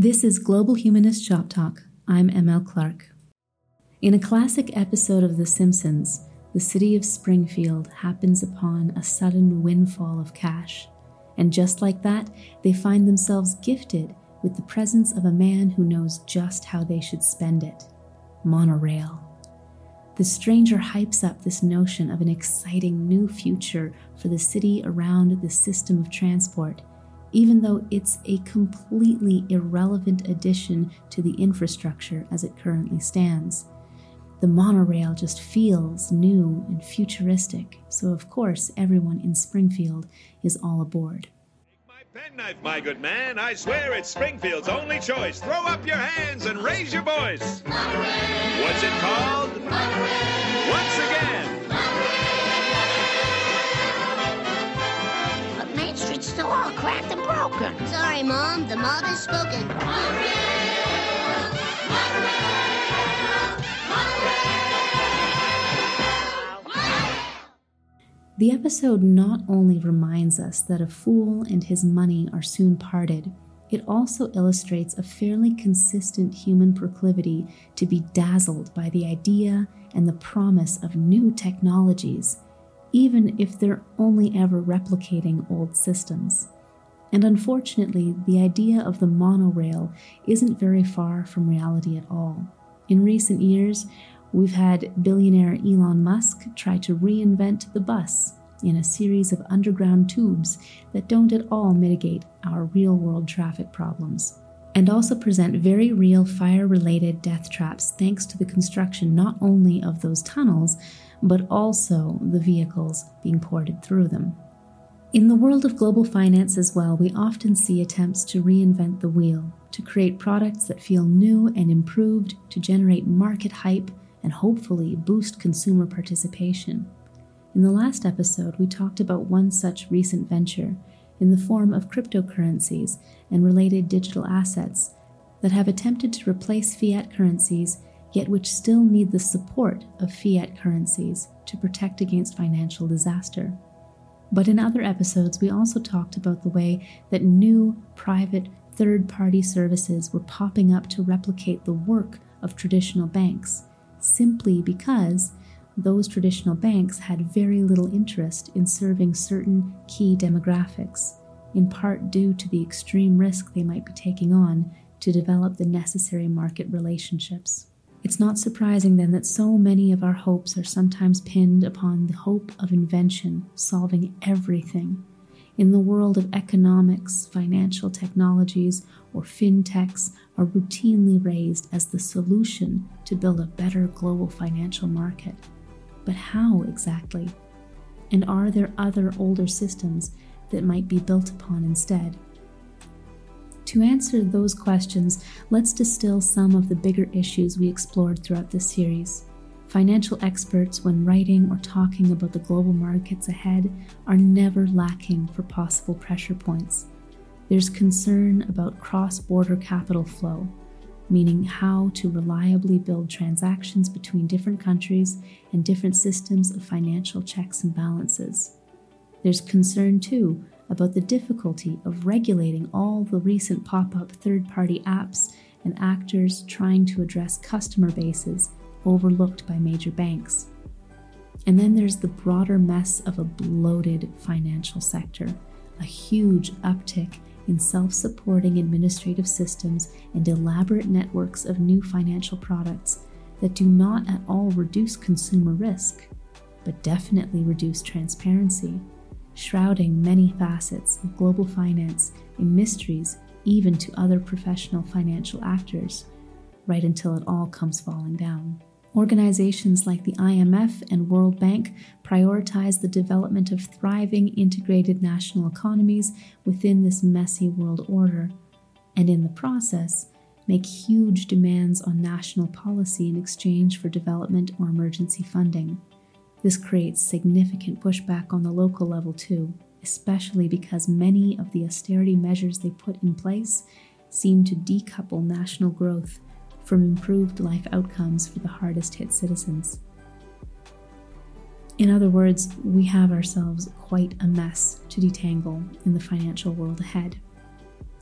This is Global Humanist Shop Talk. I'm ML Clark. In a classic episode of The Simpsons, the city of Springfield happens upon a sudden windfall of cash. And just like that, they find themselves gifted with the presence of a man who knows just how they should spend it monorail. The stranger hypes up this notion of an exciting new future for the city around the system of transport, even though it's a completely irrelevant addition to the infrastructure as it currently stands. The monorail just feels new and futuristic, so of course everyone in Springfield is all aboard. My Penknife, my good man. I swear it's Springfield's only choice. Throw up your hands and raise your voice. Monorail. What's it called? Monorail. Once again. Cracked and broken. Sorry, Mom. The mob has spoken. Monorail. Monorail. The episode not only reminds us that a fool and his money are soon parted, it also illustrates a fairly consistent human proclivity to be dazzled by the idea and the promise of new technologies, even if they're only ever replicating old systems. And unfortunately, the idea of the monorail isn't very far from reality at all. In recent years, We've had billionaire Elon Musk try to reinvent the bus in a series of underground tubes that don't at all mitigate our real world traffic problems, and also present very real fire related death traps thanks to the construction not only of those tunnels, but also the vehicles being ported through them. In the world of global finance as well, we often see attempts to reinvent the wheel, to create products that feel new and improved, to generate market hype and hopefully boost consumer participation. In the last episode, we talked about one such recent venture in the form of cryptocurrencies and related digital assets that have attempted to replace fiat currencies, yet which still need the support of fiat currencies to protect against financial disaster. But in other episodes, we also talked about the way that new private third party services were popping up to replicate the work of traditional banks simply because those traditional banks had very little interest in serving certain key demographics, in part due to the extreme risk they might be taking on to develop the necessary market relationships. It's not surprising then that so many of our hopes are sometimes pinned upon the hope of invention solving everything in the world of economics, financial technologies, or fintechs are routinely raised as the solution to build a better global financial market. But how exactly? And are there other older systems that might be built upon instead? To answer those questions, let's distill some of the bigger issues we explored throughout this series. Financial experts, when writing or talking about the global markets ahead, are never lacking for possible pressure points. There's concern about cross border capital flow, meaning how to reliably build transactions between different countries and different systems of financial checks and balances. There's concern, too, about the difficulty of regulating all the recent pop up third party apps and actors trying to address customer bases overlooked by major banks. And then there's the broader mess of a bloated financial sector, a huge uptick in self supporting administrative systems and elaborate networks of new financial products that do not at all reduce consumer risk, but definitely reduce transparency, shrouding many facets of global finance in mysteries even to other professional financial actors, right until it all comes falling down. Organizations like the IMF and World Bank prioritize the development of thriving integrated national economies within this messy world order, and in the process, make huge demands on national policy in exchange for development or emergency funding. This creates significant pushback on the local level, too, especially because many of the austerity measures they put in place seem to decouple national growth from improved life outcomes for the hardest hit citizens. In other words, we have ourselves quite a mess to detangle in the financial world ahead.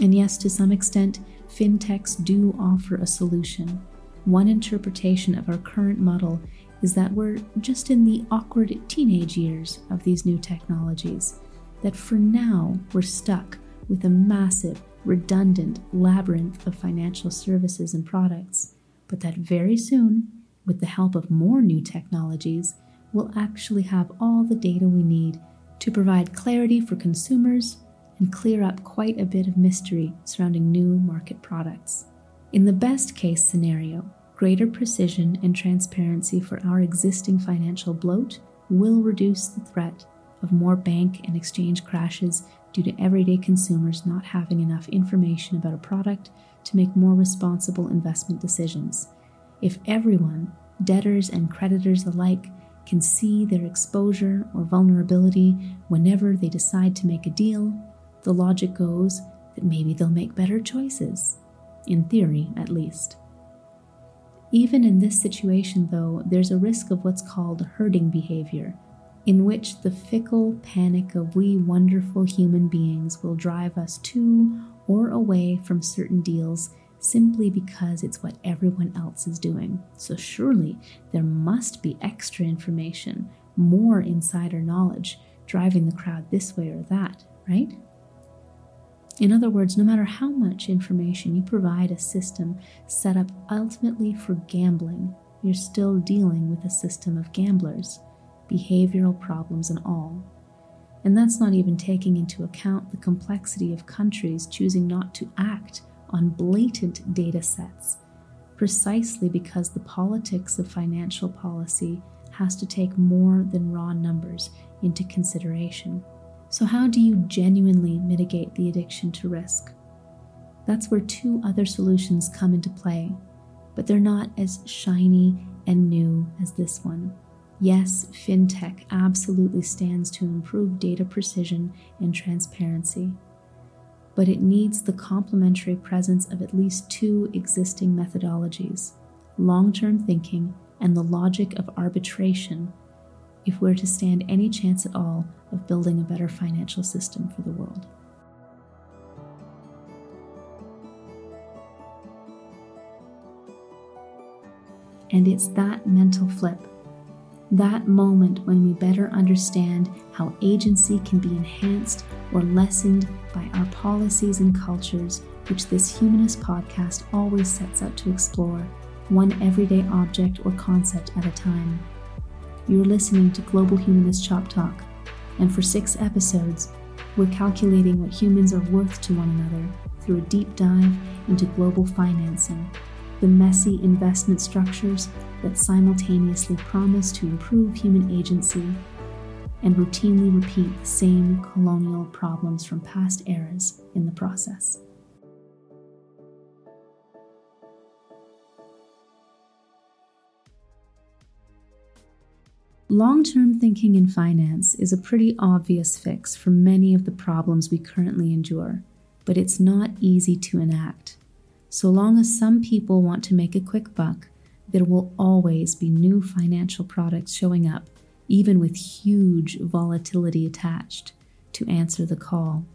And yes, to some extent, fintechs do offer a solution. One interpretation of our current model is that we're just in the awkward teenage years of these new technologies, that for now we're stuck with a massive, redundant labyrinth of financial services and products, but that very soon, with the help of more new technologies, we'll actually have all the data we need to provide clarity for consumers and clear up quite a bit of mystery surrounding new market products. In the best case scenario, greater precision and transparency for our existing financial bloat will reduce the threat of more bank and exchange crashes due to everyday consumers not having enough information about a product to make more responsible investment decisions. If everyone, debtors and creditors alike, can see their exposure or vulnerability whenever they decide to make a deal, the logic goes that maybe they'll make better choices. In theory, at least. Even in this situation, though, there's a risk of what's called herding behavior, in which the fickle panic of we wonderful human beings will drive us to or away from certain deals simply because it's what everyone else is doing. So, surely there must be extra information, more insider knowledge driving the crowd this way or that, right? In other words, no matter how much information you provide a system set up ultimately for gambling, you're still dealing with a system of gamblers, behavioral problems and all. And that's not even taking into account the complexity of countries choosing not to act on blatant data sets, precisely because the politics of financial policy has to take more than raw numbers into consideration. So, how do you genuinely mitigate the addiction to risk? That's where two other solutions come into play, but they're not as shiny and new as this one. Yes, fintech absolutely stands to improve data precision and transparency, but it needs the complementary presence of at least two existing methodologies long term thinking and the logic of arbitration if we're to stand any chance at all of building a better financial system for the world. And it's that mental flip, that moment when we better understand how agency can be enhanced or lessened by our policies and cultures, which this Humanist podcast always sets out to explore, one everyday object or concept at a time. You're listening to Global Humanist Shop Talk, and for six episodes, we're calculating what humans are worth to one another through a deep dive into global financing, the messy investment structures that simultaneously promise to improve human agency and routinely repeat the same colonial problems from past eras in the process. Long term thinking in finance is a pretty obvious fix for many of the problems we currently endure, but it's not easy to enact. So long as some people want to make a quick buck, there will always be new financial products showing up, even with huge volatility attached, to answer the call.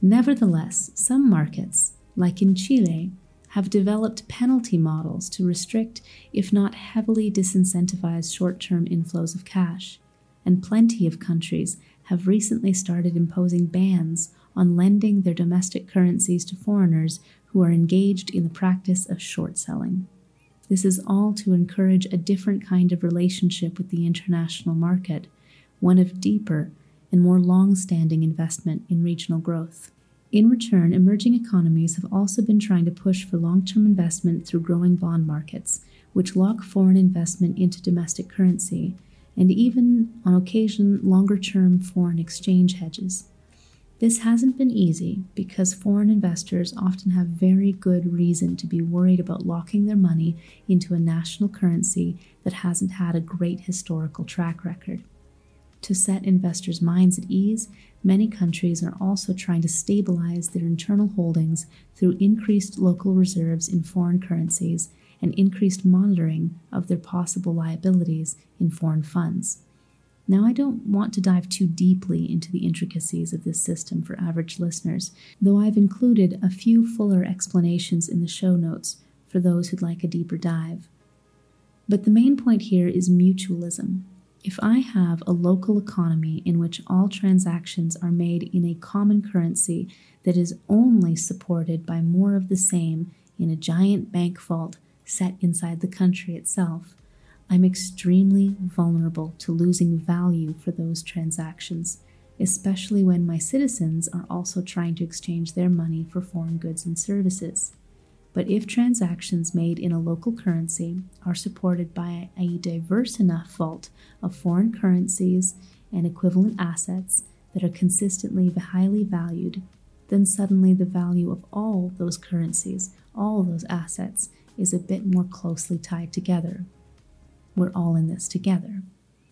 Nevertheless, some markets, like in Chile, have developed penalty models to restrict, if not heavily disincentivize, short term inflows of cash. And plenty of countries have recently started imposing bans on lending their domestic currencies to foreigners who are engaged in the practice of short selling. This is all to encourage a different kind of relationship with the international market, one of deeper and more long standing investment in regional growth. In return, emerging economies have also been trying to push for long term investment through growing bond markets, which lock foreign investment into domestic currency, and even, on occasion, longer term foreign exchange hedges. This hasn't been easy because foreign investors often have very good reason to be worried about locking their money into a national currency that hasn't had a great historical track record. To set investors' minds at ease, many countries are also trying to stabilize their internal holdings through increased local reserves in foreign currencies and increased monitoring of their possible liabilities in foreign funds. Now, I don't want to dive too deeply into the intricacies of this system for average listeners, though I've included a few fuller explanations in the show notes for those who'd like a deeper dive. But the main point here is mutualism. If I have a local economy in which all transactions are made in a common currency that is only supported by more of the same in a giant bank vault set inside the country itself, I'm extremely vulnerable to losing value for those transactions, especially when my citizens are also trying to exchange their money for foreign goods and services. But if transactions made in a local currency are supported by a diverse enough vault of foreign currencies and equivalent assets that are consistently highly valued, then suddenly the value of all those currencies, all those assets, is a bit more closely tied together. We're all in this together.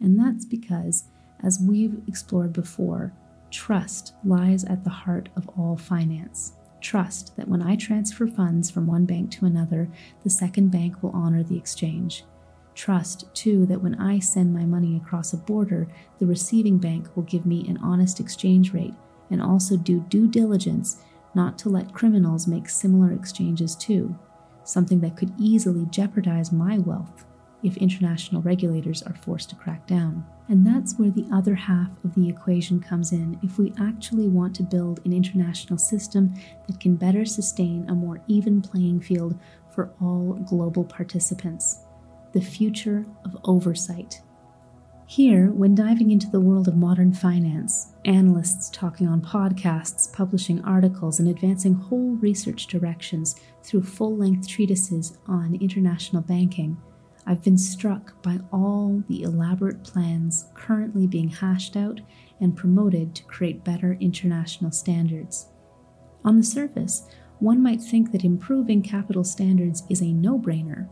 And that's because, as we've explored before, trust lies at the heart of all finance. Trust that when I transfer funds from one bank to another, the second bank will honor the exchange. Trust, too, that when I send my money across a border, the receiving bank will give me an honest exchange rate and also do due diligence not to let criminals make similar exchanges too, something that could easily jeopardize my wealth if international regulators are forced to crack down. And that's where the other half of the equation comes in if we actually want to build an international system that can better sustain a more even playing field for all global participants. The future of oversight. Here, when diving into the world of modern finance, analysts talking on podcasts, publishing articles, and advancing whole research directions through full length treatises on international banking, I've been struck by all the elaborate plans currently being hashed out and promoted to create better international standards. On the surface, one might think that improving capital standards is a no brainer,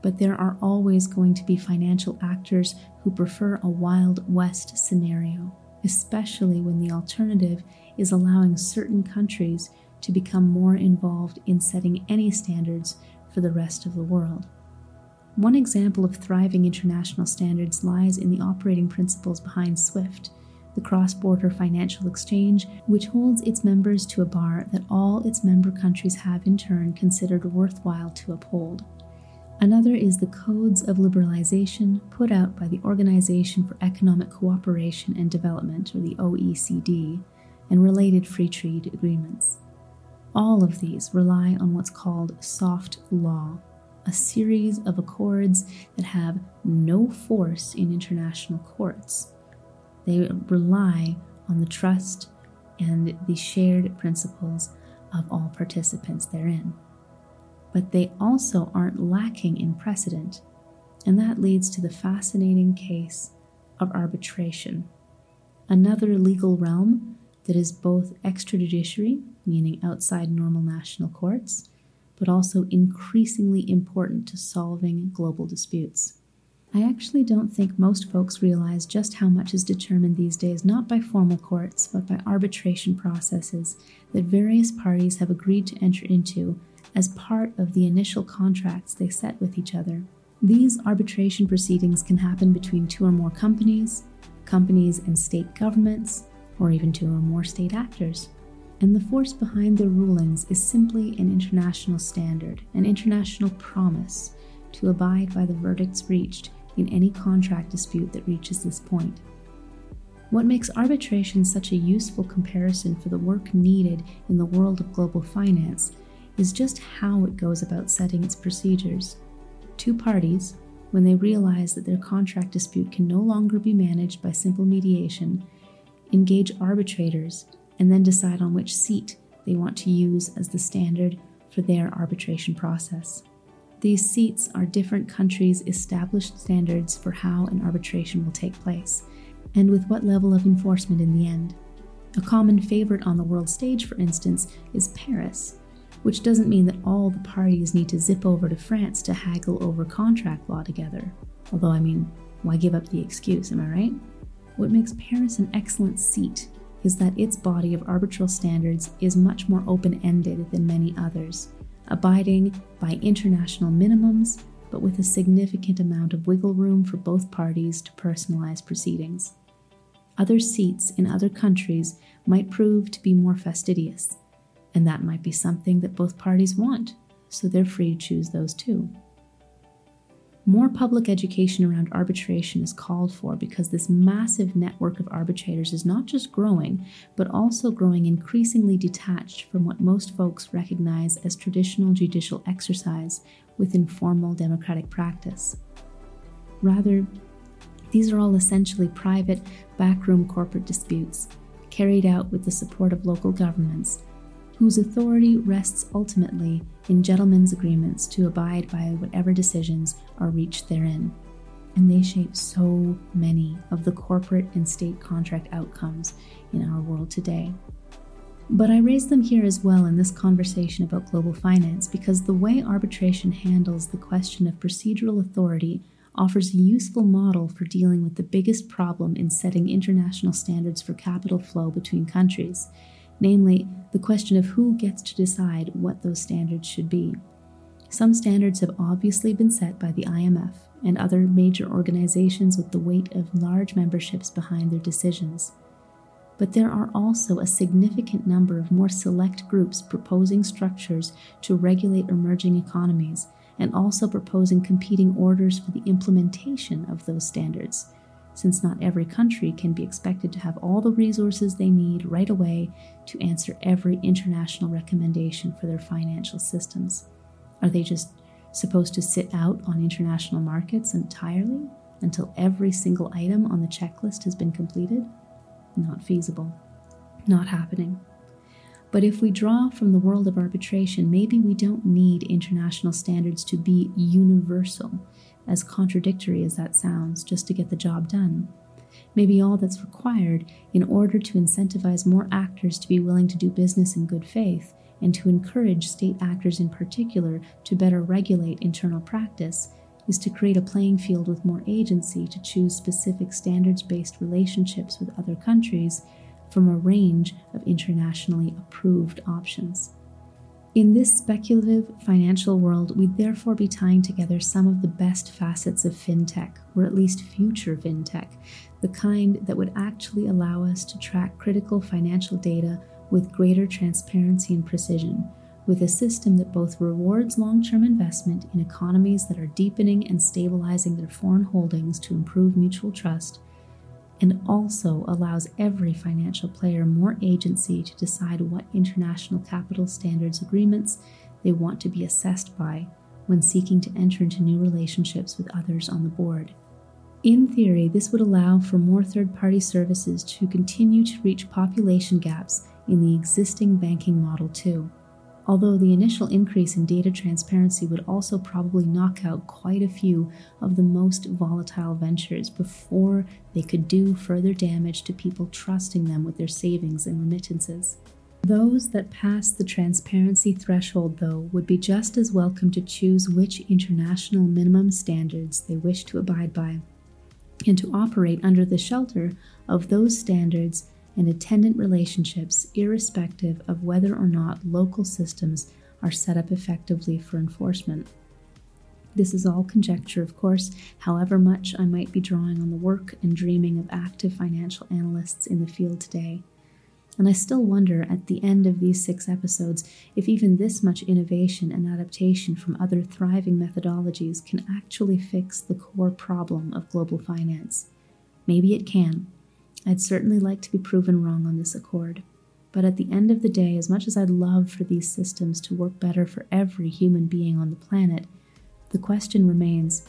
but there are always going to be financial actors who prefer a Wild West scenario, especially when the alternative is allowing certain countries to become more involved in setting any standards for the rest of the world. One example of thriving international standards lies in the operating principles behind SWIFT, the cross border financial exchange, which holds its members to a bar that all its member countries have in turn considered worthwhile to uphold. Another is the Codes of Liberalization put out by the Organization for Economic Cooperation and Development, or the OECD, and related free trade agreements. All of these rely on what's called soft law, a series of accords that have no force in international courts. They rely on the trust and the shared principles of all participants therein. But they also aren't lacking in precedent, and that leads to the fascinating case of arbitration, another legal realm that is both extrajudiciary, meaning outside normal national courts, but also increasingly important to solving global disputes. I actually don't think most folks realize just how much is determined these days not by formal courts, but by arbitration processes that various parties have agreed to enter into as part of the initial contracts they set with each other. These arbitration proceedings can happen between two or more companies, companies and state governments, or even two or more state actors and the force behind their rulings is simply an international standard, an international promise to abide by the verdicts reached in any contract dispute that reaches this point. What makes arbitration such a useful comparison for the work needed in the world of global finance is just how it goes about setting its procedures. Two parties, when they realize that their contract dispute can no longer be managed by simple mediation, engage arbitrators and then decide on which seat they want to use as the standard for their arbitration process. These seats are different countries' established standards for how an arbitration will take place, and with what level of enforcement in the end. A common favorite on the world stage, for instance, is Paris, which doesn't mean that all the parties need to zip over to France to haggle over contract law together. Although, I mean, why give up the excuse, am I right? What makes Paris an excellent seat is that its body of arbitral standards is much more open ended than many others, abiding by international minimums but with a significant amount of wiggle room for both parties to personalize proceedings. Other seats in other countries might prove to be more fastidious, and that might be something that both parties want, so they're free to choose those too. More public education around arbitration is called for because this massive network of arbitrators is not just growing, but also growing increasingly detached from what most folks recognize as traditional judicial exercise within formal democratic practice. Rather, these are all essentially private, backroom corporate disputes carried out with the support of local governments whose authority rests ultimately in gentlemen's agreements to abide by whatever decisions are reached therein. And they shape so many of the corporate and state contract outcomes in our world today. But I raise them here as well in this conversation about global finance because the way arbitration handles the question of procedural authority offers a useful model for dealing with the biggest problem in setting international standards for capital flow between countries namely, the question of who gets to decide what those standards should be. Some standards have obviously been set by the IMF and other major organizations with the weight of large memberships behind their decisions. But there are also a significant number of more select groups proposing structures to regulate emerging economies and also proposing competing orders for the implementation of those standards, since not every country can be expected to have all the resources they need right away to answer every international recommendation for their financial systems. Are they just supposed to sit out on international markets entirely until every single item on the checklist has been completed? Not feasible. Not happening. But if we draw from the world of arbitration, maybe we don't need international standards to be universal as contradictory as that sounds, just to get the job done. Maybe all that's required in order to incentivize more actors to be willing to do business in good faith and to encourage state actors in particular to better regulate internal practice is to create a playing field with more agency to choose specific standards based relationships with other countries from a range of internationally approved options. In this speculative financial world, we'd therefore be tying together some of the best facets of fintech, or at least future fintech, the kind that would actually allow us to track critical financial data with greater transparency and precision, with a system that both rewards long term investment in economies that are deepening and stabilizing their foreign holdings to improve mutual trust and also allows every financial player more agency to decide what international capital standards agreements they want to be assessed by when seeking to enter into new relationships with others on the board. In theory, this would allow for more third party services to continue to reach population gaps in the existing banking model, too although the initial increase in data transparency would also probably knock out quite a few of the most volatile ventures before they could do further damage to people trusting them with their savings and remittances. Those that pass the transparency threshold, though, would be just as welcome to choose which international minimum standards they wish to abide by, and to operate under the shelter of those standards and attendant relationships, irrespective of whether or not local systems are set up effectively for enforcement. This is all conjecture, of course, however much I might be drawing on the work and dreaming of active financial analysts in the field today. And I still wonder at the end of these six episodes if even this much innovation and adaptation from other thriving methodologies can actually fix the core problem of global finance. Maybe it can, I'd certainly like to be proven wrong on this accord. But at the end of the day, as much as I'd love for these systems to work better for every human being on the planet, the question remains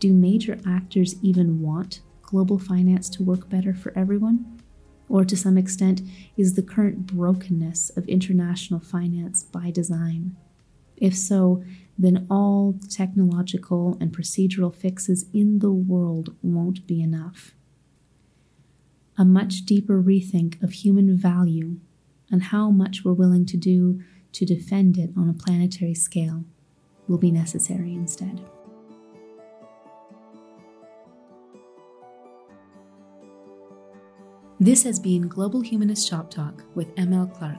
do major actors even want global finance to work better for everyone? Or to some extent, is the current brokenness of international finance by design? If so, then all technological and procedural fixes in the world won't be enough a much deeper rethink of human value and how much we're willing to do to defend it on a planetary scale will be necessary instead. This has been Global Humanist Shop Talk with ML Clark.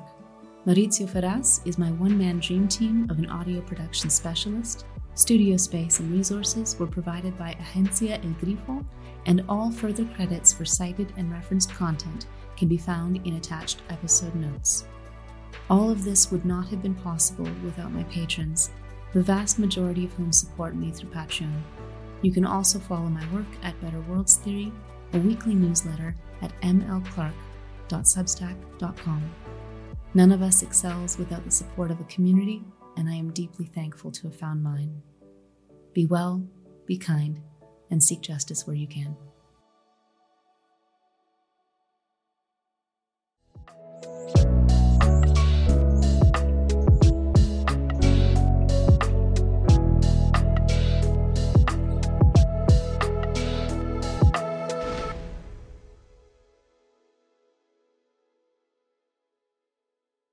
Maurizio Ferraz is my one man dream team of an audio production specialist Studio space and resources were provided by Agencia El Grifo, and all further credits for cited and referenced content can be found in attached episode notes. All of this would not have been possible without my patrons, the vast majority of whom support me through Patreon. You can also follow my work at Better Worlds Theory, a weekly newsletter at mlclark.substack.com. None of us excels without the support of a community, and I am deeply thankful to have found mine. Be well, be kind, and seek justice where you can.